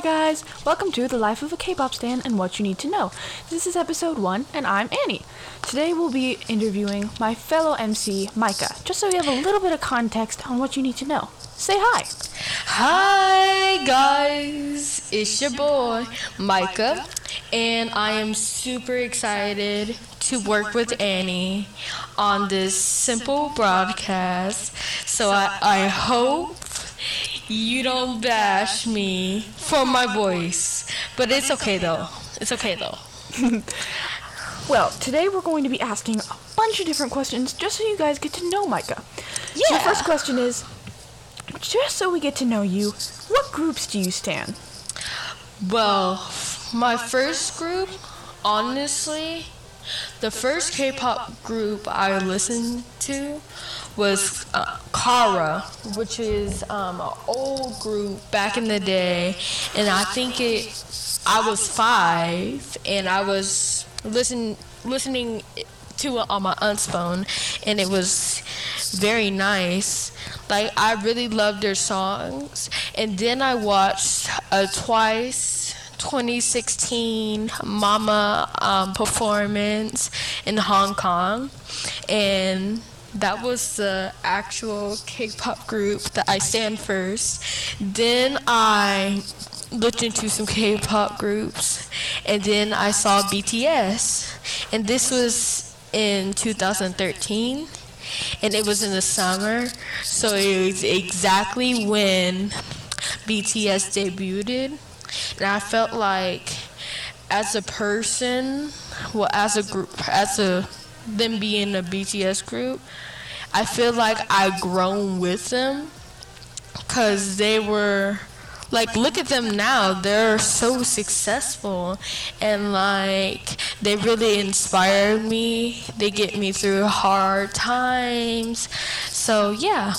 Hi guys, welcome to the life of a K-pop stan and what you need to know. This is episode one, and I'm Annie. Today we'll be interviewing my fellow MC, Micah, just so you have a little bit of context on what you need to know. Say hi. Hi guys, it's your boy Micah, and I am super excited to work with Annie on this simple broadcast. So I, I hope you don't bash me for my voice, but it's okay though. It's okay though. Well, today we're going to be asking a bunch of different questions just so you guys get to know Micah. So the first question is, just so we get to know you, what groups do you stand? Well, my first group, honestly, the first K-pop group I listened to was uh, Kara, which is um, an old group back in the day, and I think it. I was five, and I was listen listening to it on my aunt's phone, and it was very nice. Like I really loved their songs, and then I watched a twice 2016 Mama um, performance in Hong Kong, and that was the actual K-pop group that I stand first. Then I looked into some K-pop groups, and then I saw BTS, and this was in 2013, and it was in the summer, so it was exactly when BTS debuted, and I felt like as a person, well, as a group, as a them being a BTS group, I feel like I grown with them because they were like look at them now they're so successful and like they really inspired me. They get me through hard times. So yeah.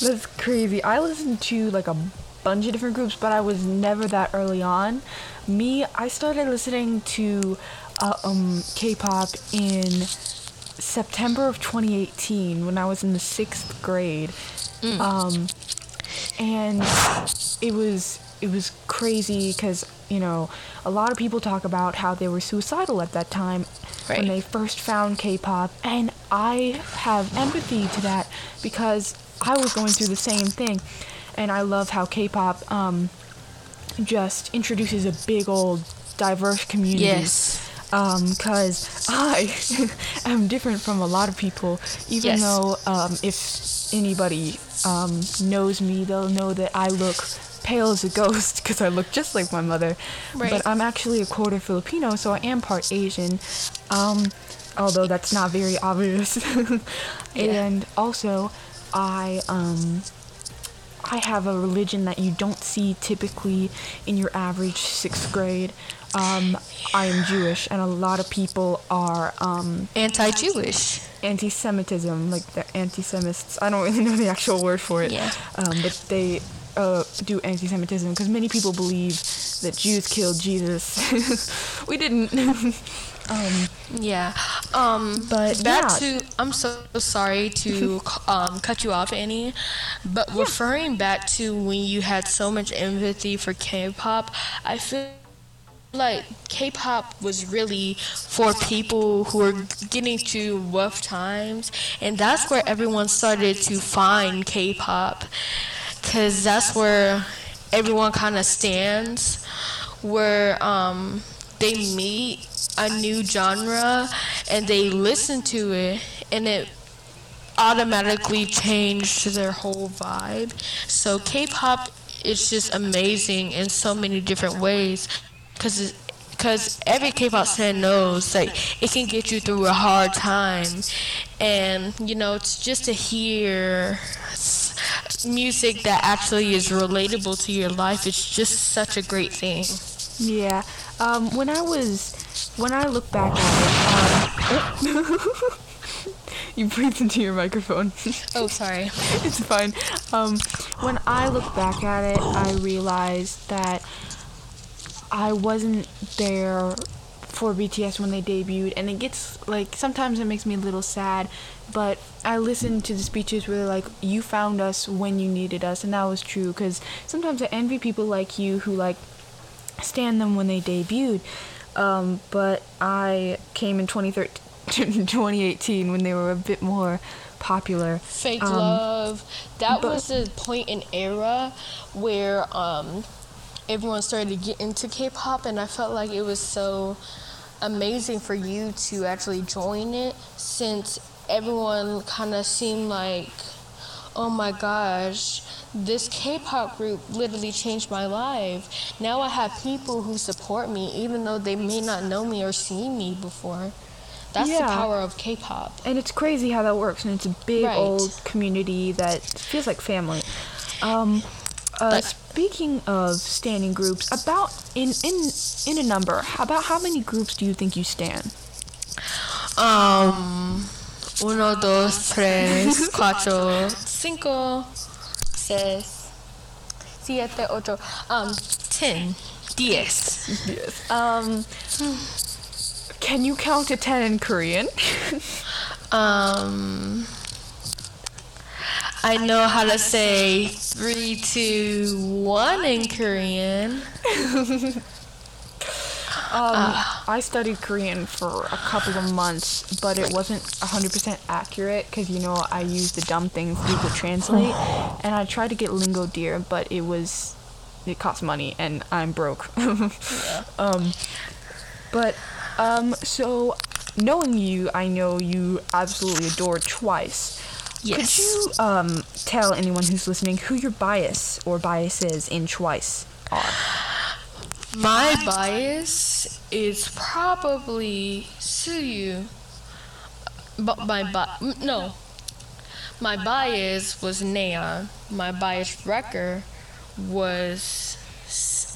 That's crazy. I listened to like a bunch of different groups, but I was never that early on. Me, I started listening to uh, um, K-pop in September of 2018 when I was in the sixth grade. Um, and it was it was crazy because you know a lot of people talk about how they were suicidal at that time when they first found K-pop, and I have empathy to that because I was going through the same thing, and I love how K-pop um, just introduces a big old diverse community yes because I am different from a lot of people. Even Yes. though um, if anybody um, knows me, they'll know that I look pale as a ghost because I look just like my mother. Right. But I'm actually a quarter Filipino, so I am part Asian. Um, although that's not very obvious. Yeah. And also, I um, I have a religion that you don't see typically in your average sixth grade. Um, I am Jewish, and a lot of people are um, anti-jewish anti-Semitism, like the anti-Semists. I don't really know the actual word for it, Yeah. um, but they uh, do anti-Semitism because many people believe that Jews killed Jesus. we didn't. um, Yeah. Um But, back yeah. to I'm so sorry to um cut you off Annie, but referring back to when you had so much empathy for K-pop, I feel like K-pop was really for people who were getting through rough times, and that's where everyone started to find K-pop, cause that's where everyone kind of stands, where um they meet a new genre and they listen to it, and it automatically changed their whole vibe. So K-pop is just amazing in so many different ways, cause because every K-pop fan knows like it can get you through a hard time, and you know it's just to hear music that actually is relatable to your life. It's just such a great thing. yeah. Um, when I was, when I look back at it, um, you breathed into your microphone. Oh, sorry. it's fine. Um, when I look back at it, I realized that I wasn't there for BTS when they debuted, and it gets like sometimes it makes me a little sad, but I listen to the speeches where they're like, "You found us when you needed us," and that was true. Because sometimes I envy people like you who like stand them when they debuted, um, but I came in 2013, 2018 when they were a bit more popular. Fake Um, love. That was the point in era where um, everyone started to get into K-pop, and I felt like it was so amazing for you to actually join it, since everyone kind of seemed like, oh my gosh. This K-pop group literally changed my life. Now I have people who support me, even though they may not know me or see me before. That's the power of K-pop. And it's crazy how that works, and it's a big Right. old community that feels like family. Um, uh, Like- speaking of standing groups, about in in in a number, about how many groups do you think you stand? Um, uno, dos, tres, cuatro, cinco, seis, siete, ocho, um, ten, diez. Yes. Um, can you count to ten in Korean? Um, I know how to say three, two, one in Korean. Um, I studied Korean for a couple of months, but it wasn't 100% accurate because, you know, I used the dumb things Google Translate, and I tried to get LingoDeer, but it was, it cost money, and I'm broke. um, but, um, so, knowing you, I know you absolutely adore Twice. Yes. Could you, um, tell anyone who's listening who your bias or biases in Twice are? My bias is probably Tzuyu. But my bi- no. My bias was Nayeon. My bias wrecker was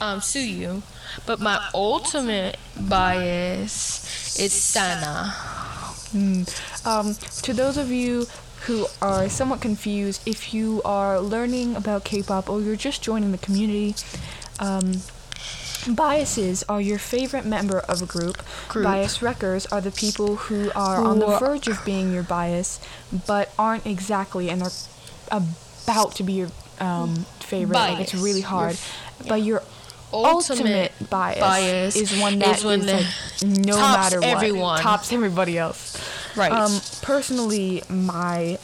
um, Tzuyu. But my ultimate bias is Sana. Um, to those of you who are somewhat confused, if you are learning about K-pop or you're just joining the community, um, biases are your favorite member of a group. Group. Bias wreckers are the people who are on the verge of being your bias, but aren't exactly, and they're about to be your um, favorite. Like, it's Bias. really hard. f- But your Ultimate ultimate, bias, bias is one that is when is, the- like no matter what everyone. tops everybody else. Right. Um, personally, my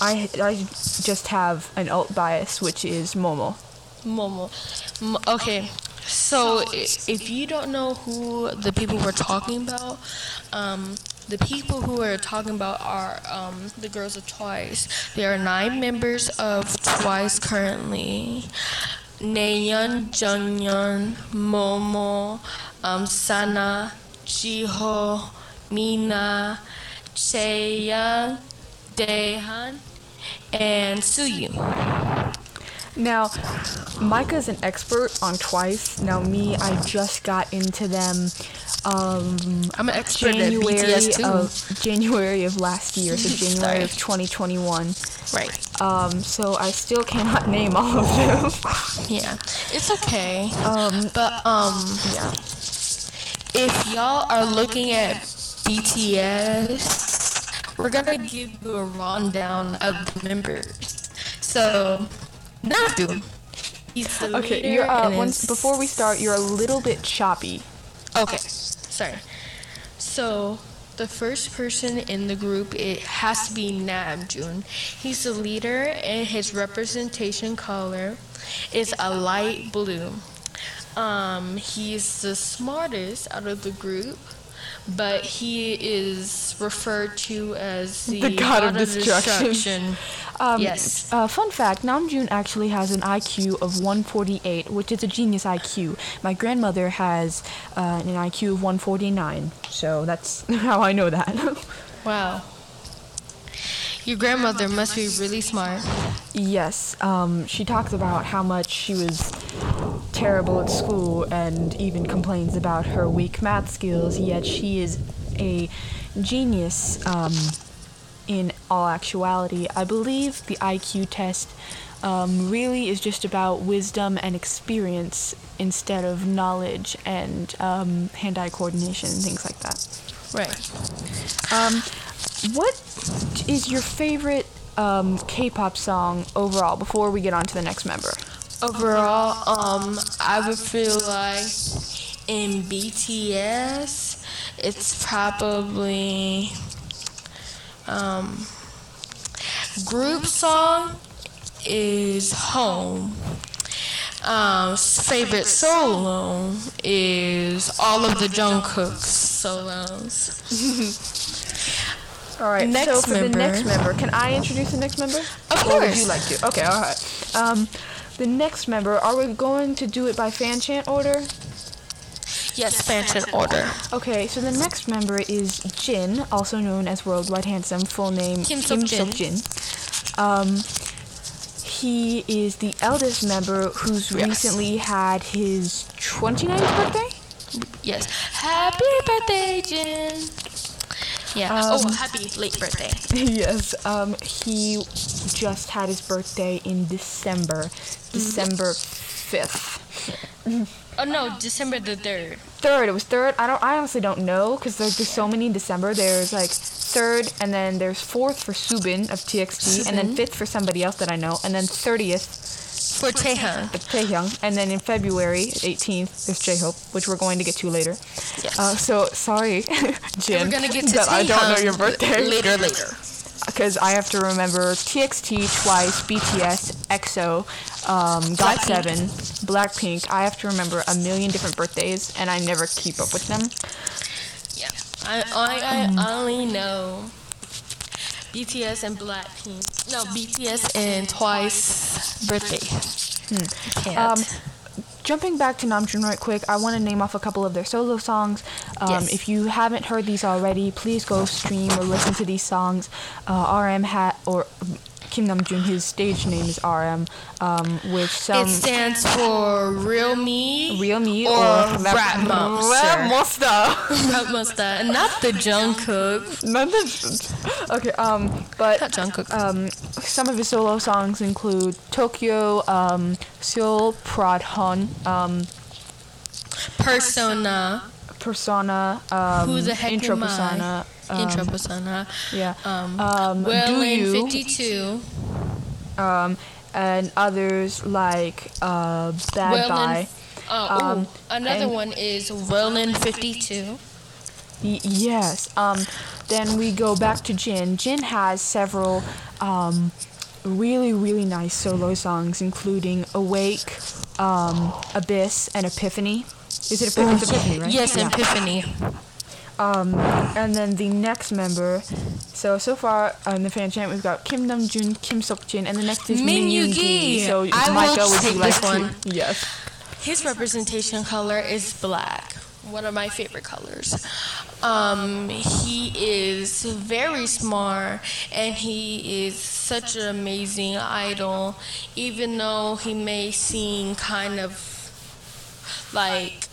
I I just have an alt bias, which is Momo. Momo. M- okay, so if you don't know who the people we're talking about, um, the people who we're talking about are um, the girls of Twice. There are nine members of Twice currently. Nayeon, Jungyeon, Momo, um, Sana, Jihyo, Mina, Chaeyoung, Dahyun, and Tzuyu. Now, Micah's an expert on Twice. Now, me, I just got into them. Um, I'm an expert January at BTS too. of January of last year, so January of 2021. right. Um, so I still cannot name all of them. Yeah, it's okay. um, But um, yeah. if y'all are looking at BTS, we're gonna give you a rundown of the members. So, Nadu. He's the Okay, leader you're uh, once is- before we start, you're a little bit choppy. Okay, sorry. So, the first person in the group it has to be Namjoon. He's the leader, and his representation color is a light blue. Um, he's the smartest out of the group, but he is referred to as the, The god of destruction. destruction. Um, Yes. Uh, fun fact: Namjoon actually has an IQ of 148, which is a genius IQ. My grandmother has uh, an IQ of 149, so that's how I know that. Wow. Your grandmother must be really smart. yes, um, she talks about how much she was terrible at school and even complains about her weak math skills. Yet she is a genius um, in all actuality. I believe the IQ test um, really is just about wisdom and experience instead of knowledge and um, hand-eye coordination and things like that. Right. Um, what is your favorite um, K-pop song overall? Before we get on to the next member. Overall, um, I would feel like in BTS, it's probably um, group song is Home. Um, favorite solo is all of the Jungkook's solos. All right. Next so for the next member, can I introduce the next member? Of Or would course. you like to? Okay. All right. Um, the next member. Are we going to do it by fan chant order? Yes, fan chant order. Okay. So the next member is Jin, also known as Worldwide Handsome, full name Kim Seok Jin. Um, he is the eldest member who's Yes. recently had his 29th birthday. Yes. Happy birthday, Jin. Yeah. Um, oh, happy late birthday. yes. Um, he just had his birthday in December, December 5th. Oh no, December the third. third. It was third. I don't. I honestly don't know because there's, there's so many in December. There's like third, and then there's fourth for Soobin of TXT, and then fifth for somebody else that I know, and then thirtieth For Taehyung. for Taehyung, and then in February 18th there's J-Hope, which we're going to get to later. Yes. Uh, so sorry, Jin, We're gonna get to that I don't know your birthday later. Later. because I have to remember TXT twice, BTS, EXO, um, GOT7, Blackpink. I have to remember a million different birthdays, and I never keep up with them. Yeah. I I, I only know BTS and Blackpink. No, BTS and Twice birthday. Can't. Um, Jumping back to Namjoon right quick, I want to name off a couple of their solo songs. Um, Yes. If you haven't heard these already, please go stream or listen to these songs. Uh, RM hat or Kim Namjoon, his stage name is RM, um, with some it stands for Real Me. real me or Rap Rap Monster. Rap Monster. Rap Monster, and not the Jungkook. None of- okay, um, but Not Jungkook. um, some of his solo songs include Tokyo, um, Seoul, Pradhan, um, Persona. Persona, um, Who the heck Intro am I? Persona, um, Intro Persona. yeah, Um, um, well Do You, 52. um, and others like uh, Bad Well Bye. uh, Um, ooh, another one is Well in 52. Y- yes. Um, then we go back to Jin. Jin has several um, really, really nice solo songs, including Awake, um, Abyss, and Epiphany. Is it? It's Epiphany, right? Yes. Epiphany. Um, and then the next member. So so far on the fan chant, we've got Kim Namjoon, Kim Seokjin, and the next is Min Yoongi. Yoongi. So I will Micah, would take you like this to? one. Yes. His representation color is black. One of my favorite colors. Um, he is very smart and he is such an amazing idol, even though he may seem kind of like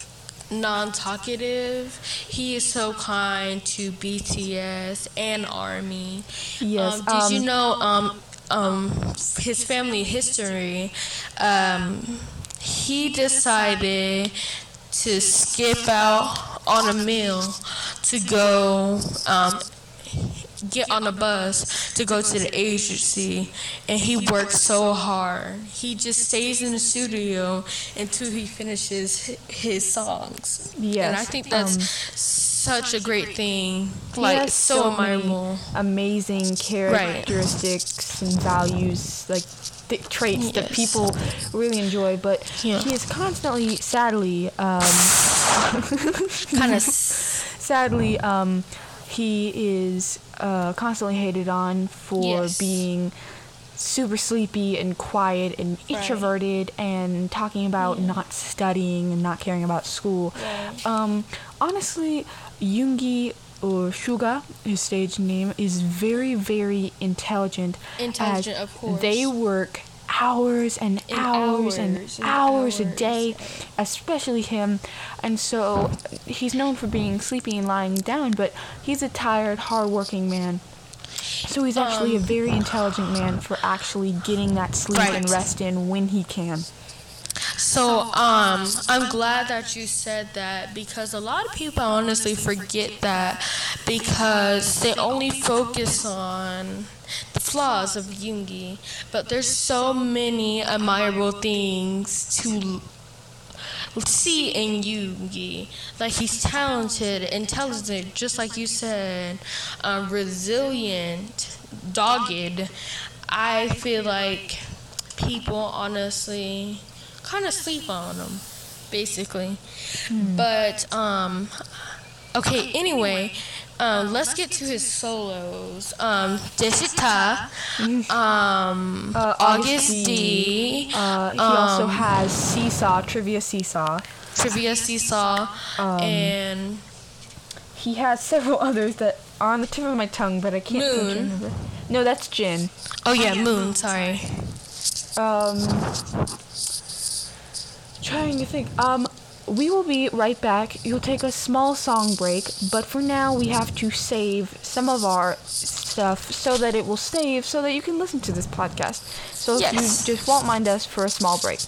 non-talkative. He is so kind to bts and army. Yes, um, did you um, know um, um, his family history? Um, he decided to skip out on a meal to go um, get on a bus to go to the agency and he works so hard he just stays in the studio until he finishes his songs and i Yes, think that's um, such a great thing like has so, many admirable amazing characteristics and values, like th- traits that people really enjoy. But Yeah. he is constantly, sadly, um, kind of sadly, um, he is uh, constantly hated on for Yes. being super sleepy and quiet and Right. introverted and talking about not studying and not caring about school. Um, honestly, Yoongi or Suga, his stage name, is very, very intelligent. Intelligent, of course. They work hours and And hours, and hours and hours a day, especially him. And so he's known for being sleepy and lying down, but he's a tired, hardworking man. So he's actually a very intelligent man for actually getting that sleep and rest in when he can. So, um, I'm glad that you said that because a lot of people honestly forget that because they only focus on flaws of Yoongi, but there's so many admirable things to see in Yoongi. Like he's talented, intelligent, just like you said, um, resilient, dogged. I feel like people honestly kind of sleep on him, basically. But um, okay. Anyway, um, let's get to his solos. Um, Daechwita, um, Uh, Agust D, Uh, he also Um, has Seesaw, Trivia Seesaw. Trivia Seesaw, Um, and He has several others that are on the tip of my tongue, but I can't seem to Moon. remember. No, that's Jin. oh yeah, Moon. Sorry. Um, trying to think. Um, we will be right back. You'll take a small song break, but for now we have to save some of our stuff so that it will save so that you can listen to this podcast. So if you just won't mind us for a small break.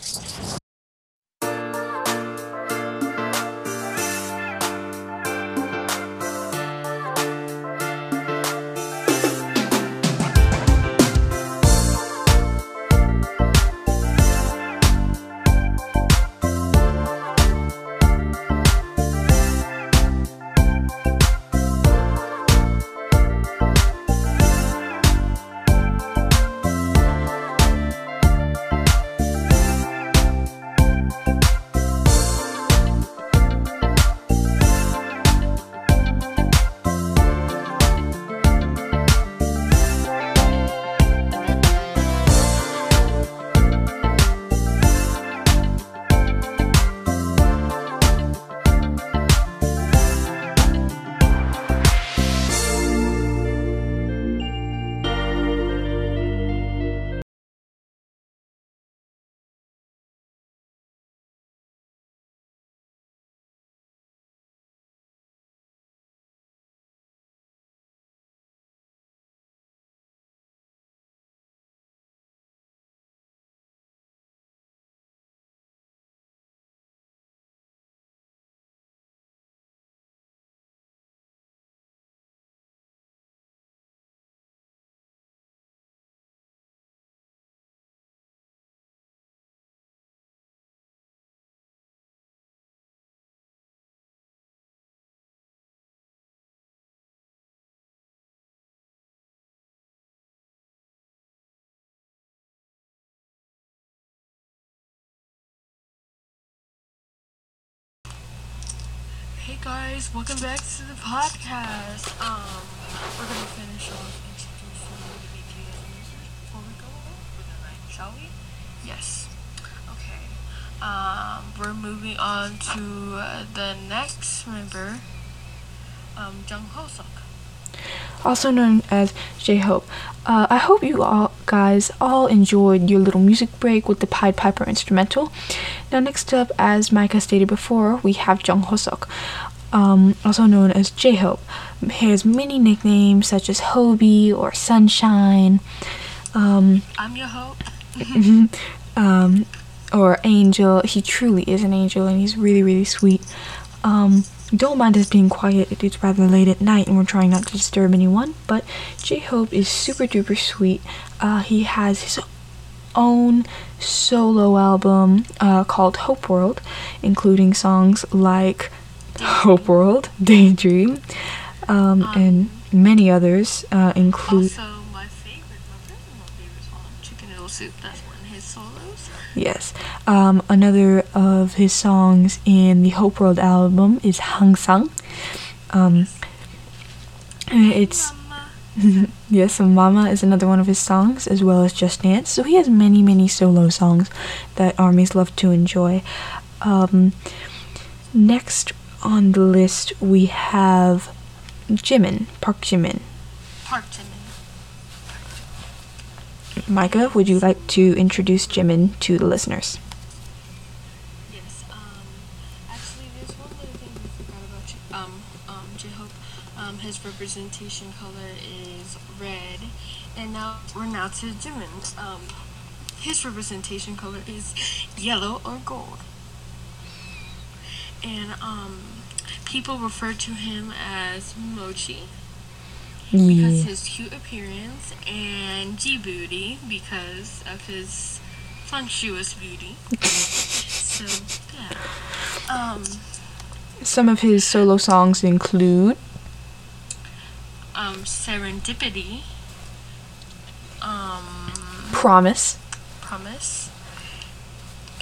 Guys, welcome back to the podcast. Um, we're gonna finish off introducing the BTS users before we go over the night, shall we? Yes. Okay. Um, we're moving on to uh, the next member, um, Jung Ho Suk. also known as J Hope. Uh, I hope you all guys all enjoyed your little music break with the Pied Piper instrumental. Now, next up, as Micah stated before, we have Jung Hoseok, um, also known as J Hope. He has many nicknames such as Hobie or Sunshine. Um, I'm your hope. um, or Angel. He truly is an angel, and he's really, really sweet. Um, don't mind us being quiet. It's rather late at night, and we're trying not to disturb anyone. But J Hope is super duper sweet. Uh, he has his own solo album uh, called Hope World, including songs like Hope World, Daydream, um, and many others, uh, include. Also, my favorite, my personal favorite song, Chicken Noodle Soup. That's one of his solos. Yes. Um, another of his songs in the Hope World album is Hangsang. Um, it's Mama. yes, Mama is another one of his songs, as well as Just Dance. So he has many, many solo songs that armies love to enjoy. Um, next on the list we have Jimin, Park Jimin. Park Jimin. Micah, would you like to introduce Jimin to the listeners? Yes. Um. Actually, there's one little thing we forgot about. J- um. Um. J Hope. Um. his representation color is red. And now we're now to Jimin's. Um, his representation color is yellow or gold. And um, people refer to him as Mochi because Yeah. his cute appearance and G booty because of his fluctuous beauty. so yeah. Um, Some of his solo songs include um, serendipity. Um, Promise. promise.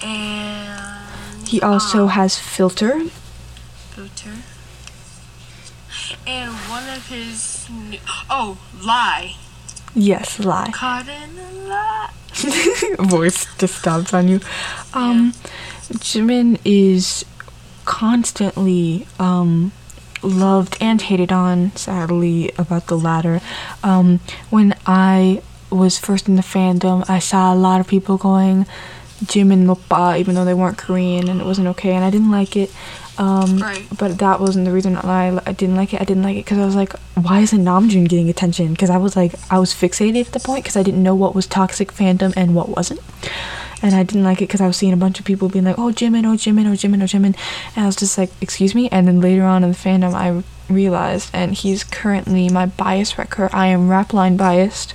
And He also um, has Filter. filter. And one of his new, oh lie Yes, lie. caught in a lie. Voice just stops on you. Um, Jimin is constantly um loved and hated on. Sadly, about the latter. Um, when I was first in the fandom, I saw a lot of people going Jimin Oppa, even though they weren't Korean, and it wasn't okay, and I didn't like it. Um, Right. But that wasn't the reason why I didn't like it. I didn't like it because I was like, why isn't Namjoon getting attention? Because I was like, I was fixated at the point because I didn't know what was toxic fandom and what wasn't. And I didn't like it because I was seeing a bunch of people being like, oh, Jimin, oh, Jimin, oh, Jimin, oh, Jimin. And I was just like, excuse me? And then later on in the fandom, I realized, and he's currently my bias wrecker. I am rapline biased,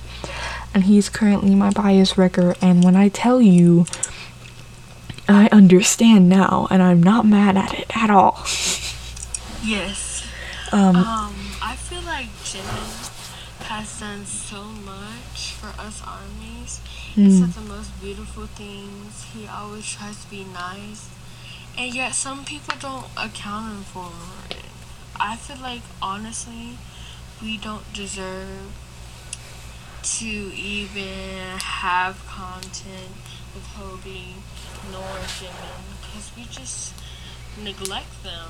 and he's currently my bias wrecker. And when I tell you, I understand now, and I'm not mad at it at all. Yes. Um, Um, I feel like Jimin has done so much for us armies. He Mm. said the most beautiful things. He always tries to be nice. And yet some people don't account him for it. I feel like honestly we don't deserve to even have content with Hobie nor Jimin because we just neglect them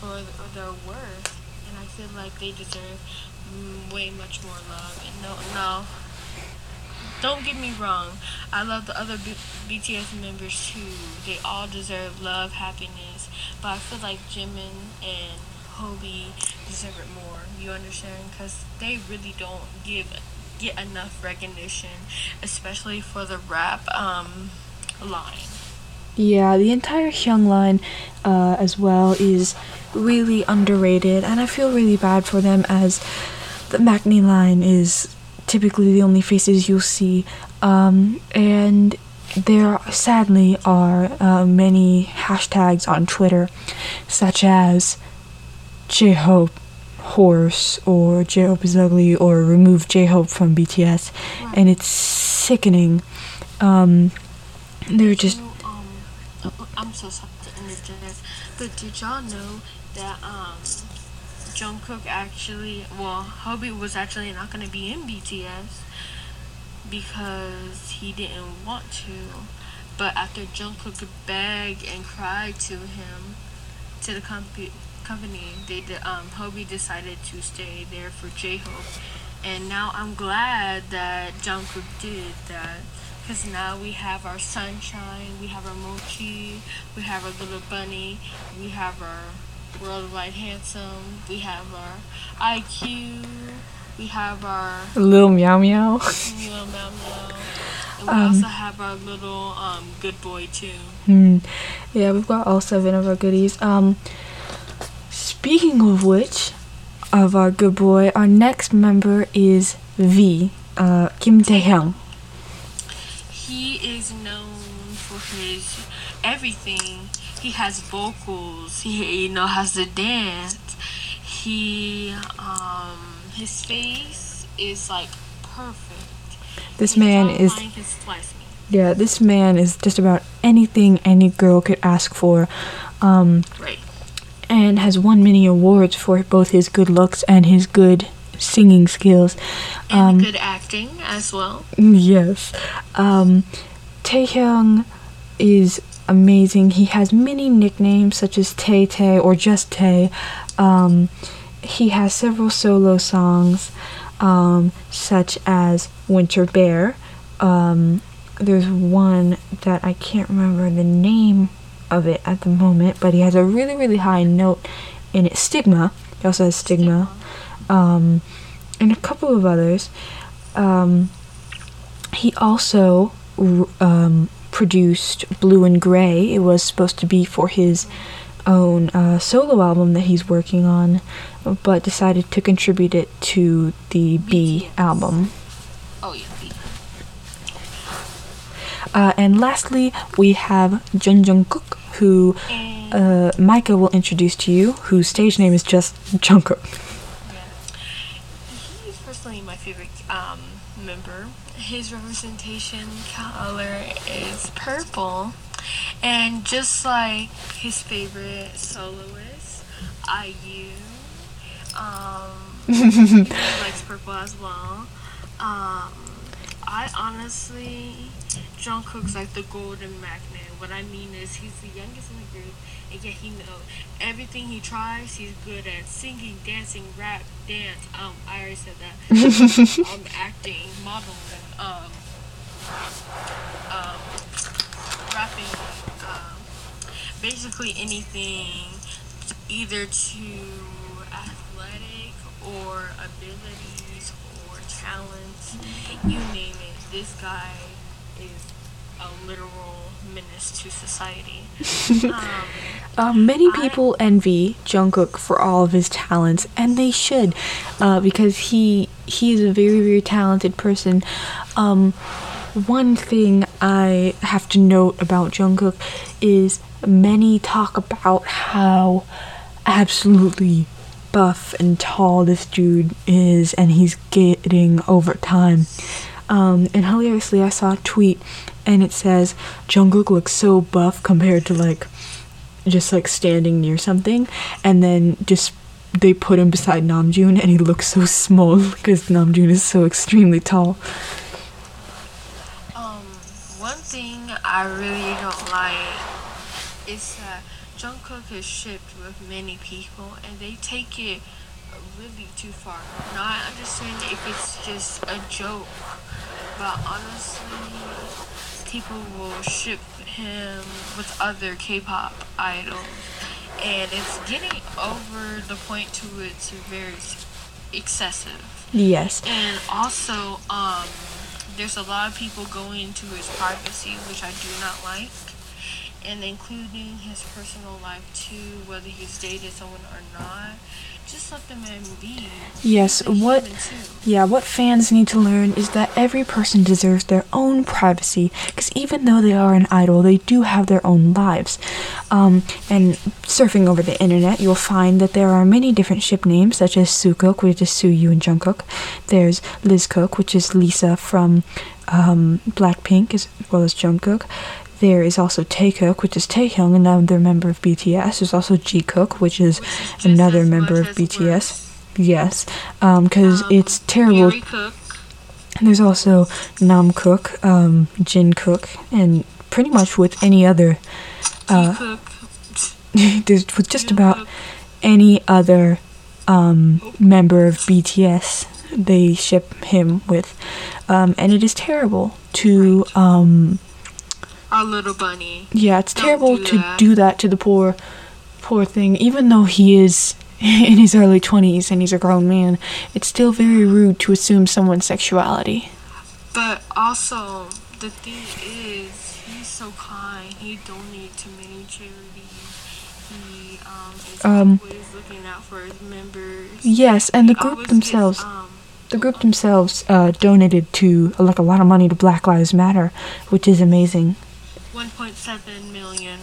for their worth, and I feel like they deserve way much more love. And no, no, don't get me wrong. I love the other B- BTS members too. They all deserve love, happiness, but I feel like Jimin and Hobie deserve it more. You understand? Because they really don't give get enough recognition, especially for the rap um line. Yeah, the entire Hyung line uh, as well is really underrated, and I feel really bad for them as the Maknae line is typically the only faces you'll see, um, and there sadly are uh, many hashtags on Twitter, such as J-Hope horse or J-Hope is ugly or remove J-Hope from BTS, and it's sickening. Um, they're just You um, uh, I'm so sorry to interject, but did y'all know that um, Jungkook actually, well, Hobie was actually not gonna be in BTS because he didn't want to, but after Jungkook begged and cried to him, to the company, company, they did, um, Hobie decided to stay there for J-Hope, and now I'm glad that Jungkook did that. Because now we have our sunshine, we have our mochi, we have our little bunny, we have our worldwide handsome, we have our IQ, we have our Little meow meow. little meow meow, and we Um, also have our little um, good boy too. Hmm. Yeah, we've got all seven of our goodies. Um, speaking of which, of our good boy, our next member is V. Uh, Kim Taehyung. He is known for his everything. He has vocals. He you know has the dance. He um his face is like perfect. This His man is yeah. This man is just about anything any girl could ask for. Um, Right. And has won many awards for both his good looks and his good singing skills. And Um, good acting as well. Yes. Um, Taehyung is amazing. He has many nicknames such as Tay or just Tay. Um, he has several solo songs um, such as Winter Bear. Um, there's one that I can't remember the name of it at the moment, but he has a really, really high note in it. Stigma. He also has Stigma. um, and a couple of others. Um, he also um, produced Blue and Gray. It was supposed to be for his own uh, solo album that he's working on, but decided to contribute it to the BE album. Oh yeah. Uh, and lastly, we have Jeon Jungkook, who uh, Micah will introduce to you, whose stage name is just Jungkook. He's personally my favorite um, member. His representation color is purple, and just like his favorite soloist, IU, um, he likes purple as well. Um, I honestly, Jungkook's like the golden magnet. What I mean is he's the youngest in the group, and yet he knows everything he tries. He's good at singing, dancing, rap, dance. Um, I already said that. um, acting, modeling, um, um, rapping, um, basically anything, either to athletic or abilities or talents, you name it. This guy is a literal menace to society. Um, Uh, many I- people envy Jungkook for all of his talents, and they should, uh, because he he is a very very talented person. Um, one thing I have to note about Jungkook is many talk about how absolutely buff and tall this dude is, and he's getting over time. Um, and hilariously, I saw a tweet, and it says Jungkook looks so buff compared to like just like standing near something, and then just they put him beside Namjoon, and he looks so small because Namjoon is so extremely tall. Um, one thing I really don't like is that Jungkook is shipped with many people, and they take it really too far. Now I understand if it's just a joke, but honestly, people will ship him with other K-pop idols, and it's getting over the point to it's very excessive. Yes. And also, um, there's a lot of people going into his privacy, which I do not like, and including his personal life too, whether he's dated someone or not. Just let the man be. Yes, what- Yeah, what fans need to learn is that every person deserves their own privacy, because even though they are an idol, they do have their own lives. Um, and surfing over the internet, you'll find that there are many different ship names, such as Sukook, which is Tzuyu and Jungkook. There's Liz Cook, which is Lisa from um, Blackpink, as well as Jungkook. There is also Taekook, which is Taehyung, another member of BTS. There's also Jikook, which is Which is another member of BTS. worse. Yes, because Um, it's terrible. There's also Nam Cook, um, Jin Cook, and pretty much with any other, uh, there's with just about any other um, member of BTS, they ship him with, um, and it is terrible to, um, our little bunny. yeah, it's Don't terrible do to that. do that to the poor, poor thing. Even though he is in his early twenties and he's a grown man, it's still very rude to assume someone's sexuality. But also, the thing is, he's so kind. He donates to many charities. He um, is Um, always looking out for his members. Yes, and the He group themselves. Gets, um, the group themselves uh, donated to like a lot of money to Black Lives Matter, which is amazing. 1.7 million.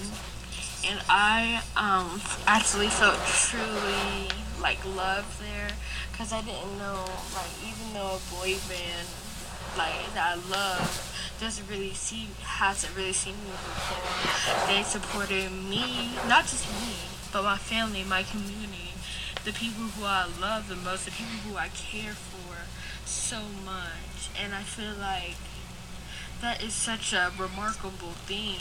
And I um, actually felt truly like love there because I didn't know, like, even though a boy band like that I love doesn't really see, hasn't really seen me before, they supported me, not just me, but my family, my community, the people who I love the most, the people who I care for so much. And I feel like that is such a remarkable thing.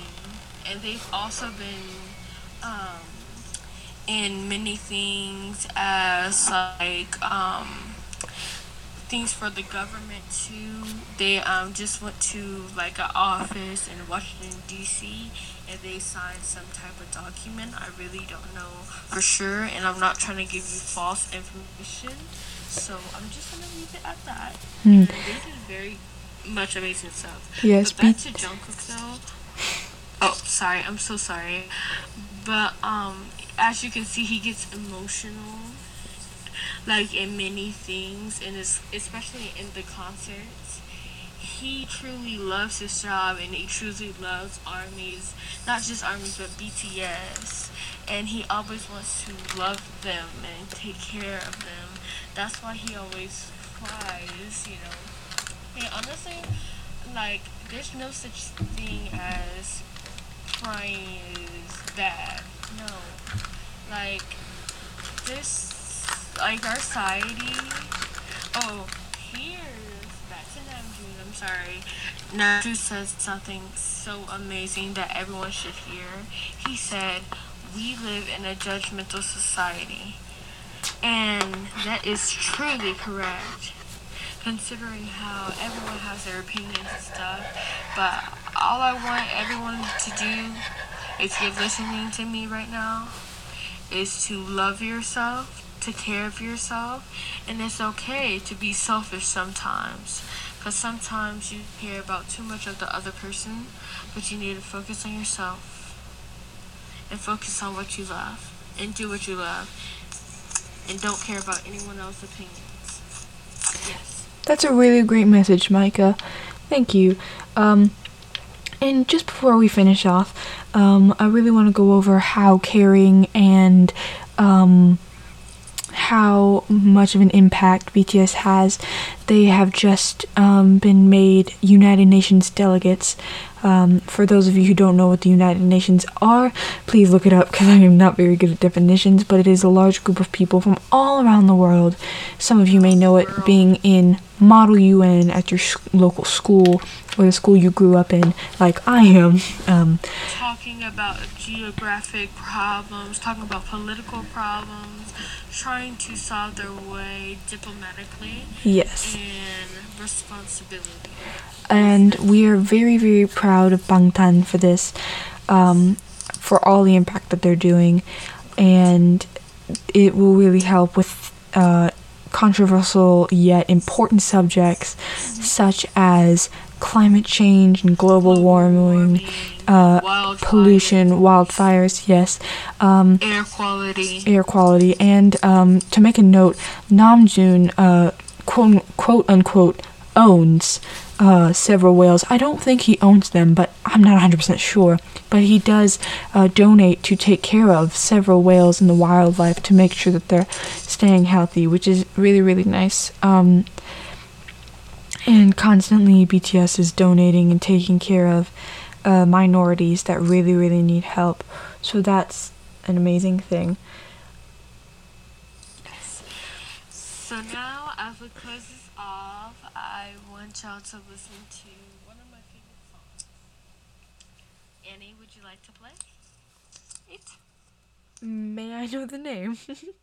And they've also been um, in many things as like um, things for the government too. They um, just went to like an office in Washington D.C. and they signed some type of document. I really don't know for sure, and I'm not trying to give you false information. So I'm just gonna leave it at that. Hmm. And they did very much amazing stuff. Yes, But back to Jungkook though. Oh, sorry. I'm so sorry. But um, as you can see, he gets emotional, like in many things, and es- especially in the concerts. He truly loves his job, and he truly loves armies, not just armies, but BTS. And he always wants to love them and take care of them. That's why he always cries, you know. Hey, honestly, like, there's no such thing as crying is bad. No. Like, this, like, our society. Oh, here's back to Namjoon. I'm sorry. Namjoon says something so amazing that everyone should hear. He said, We live in a judgmental society. And that is truly correct considering how everyone has their opinions and stuff. But all I want everyone to do, if you're listening to me right now, is to love yourself, take care of yourself, and it's okay to be selfish sometimes. Because sometimes you care about too much of the other person, but you need to focus on yourself and focus on what you love and do what you love and don't care about anyone else's opinions. Yes. That's a really great message, Micah. Thank you. Um, and just before we finish off, um, I really want to go over how caring and um, how much of an impact BTS has. They have just um, been made United Nations delegates. Um, for those of you who don't know what the United Nations are, please look it up because I am not very good at definitions. But it is a large group of people from all around the world. Some of you may know it being in Model UN at your sh- local school or the school you grew up in, like I am. Um, talking about geographic problems, talking about political problems, trying to solve their way diplomatically yes. and responsibility. and we are very very proud of Bangtan for this, um, for all the impact that they're doing, and it will really help with uh, controversial yet important subjects such as climate change and global warming, uh, wildfires, pollution, wildfires. Yes. Um, air quality. air quality. And um, to make a note, Namjoon, uh, quote, quote unquote, owns uh, several whales. I don't think he owns them, but I'm not 100% sure. But he does uh, donate to take care of several whales in the wildlife to make sure that they're staying healthy, which is really, really nice. Um, and constantly, BTS is donating and taking care of uh, minorities that really, really need help. So that's an amazing thing. So now, as we close this off, Y'all to listen to one of my favorite songs. Annie, would you like to play? It. May I know the name?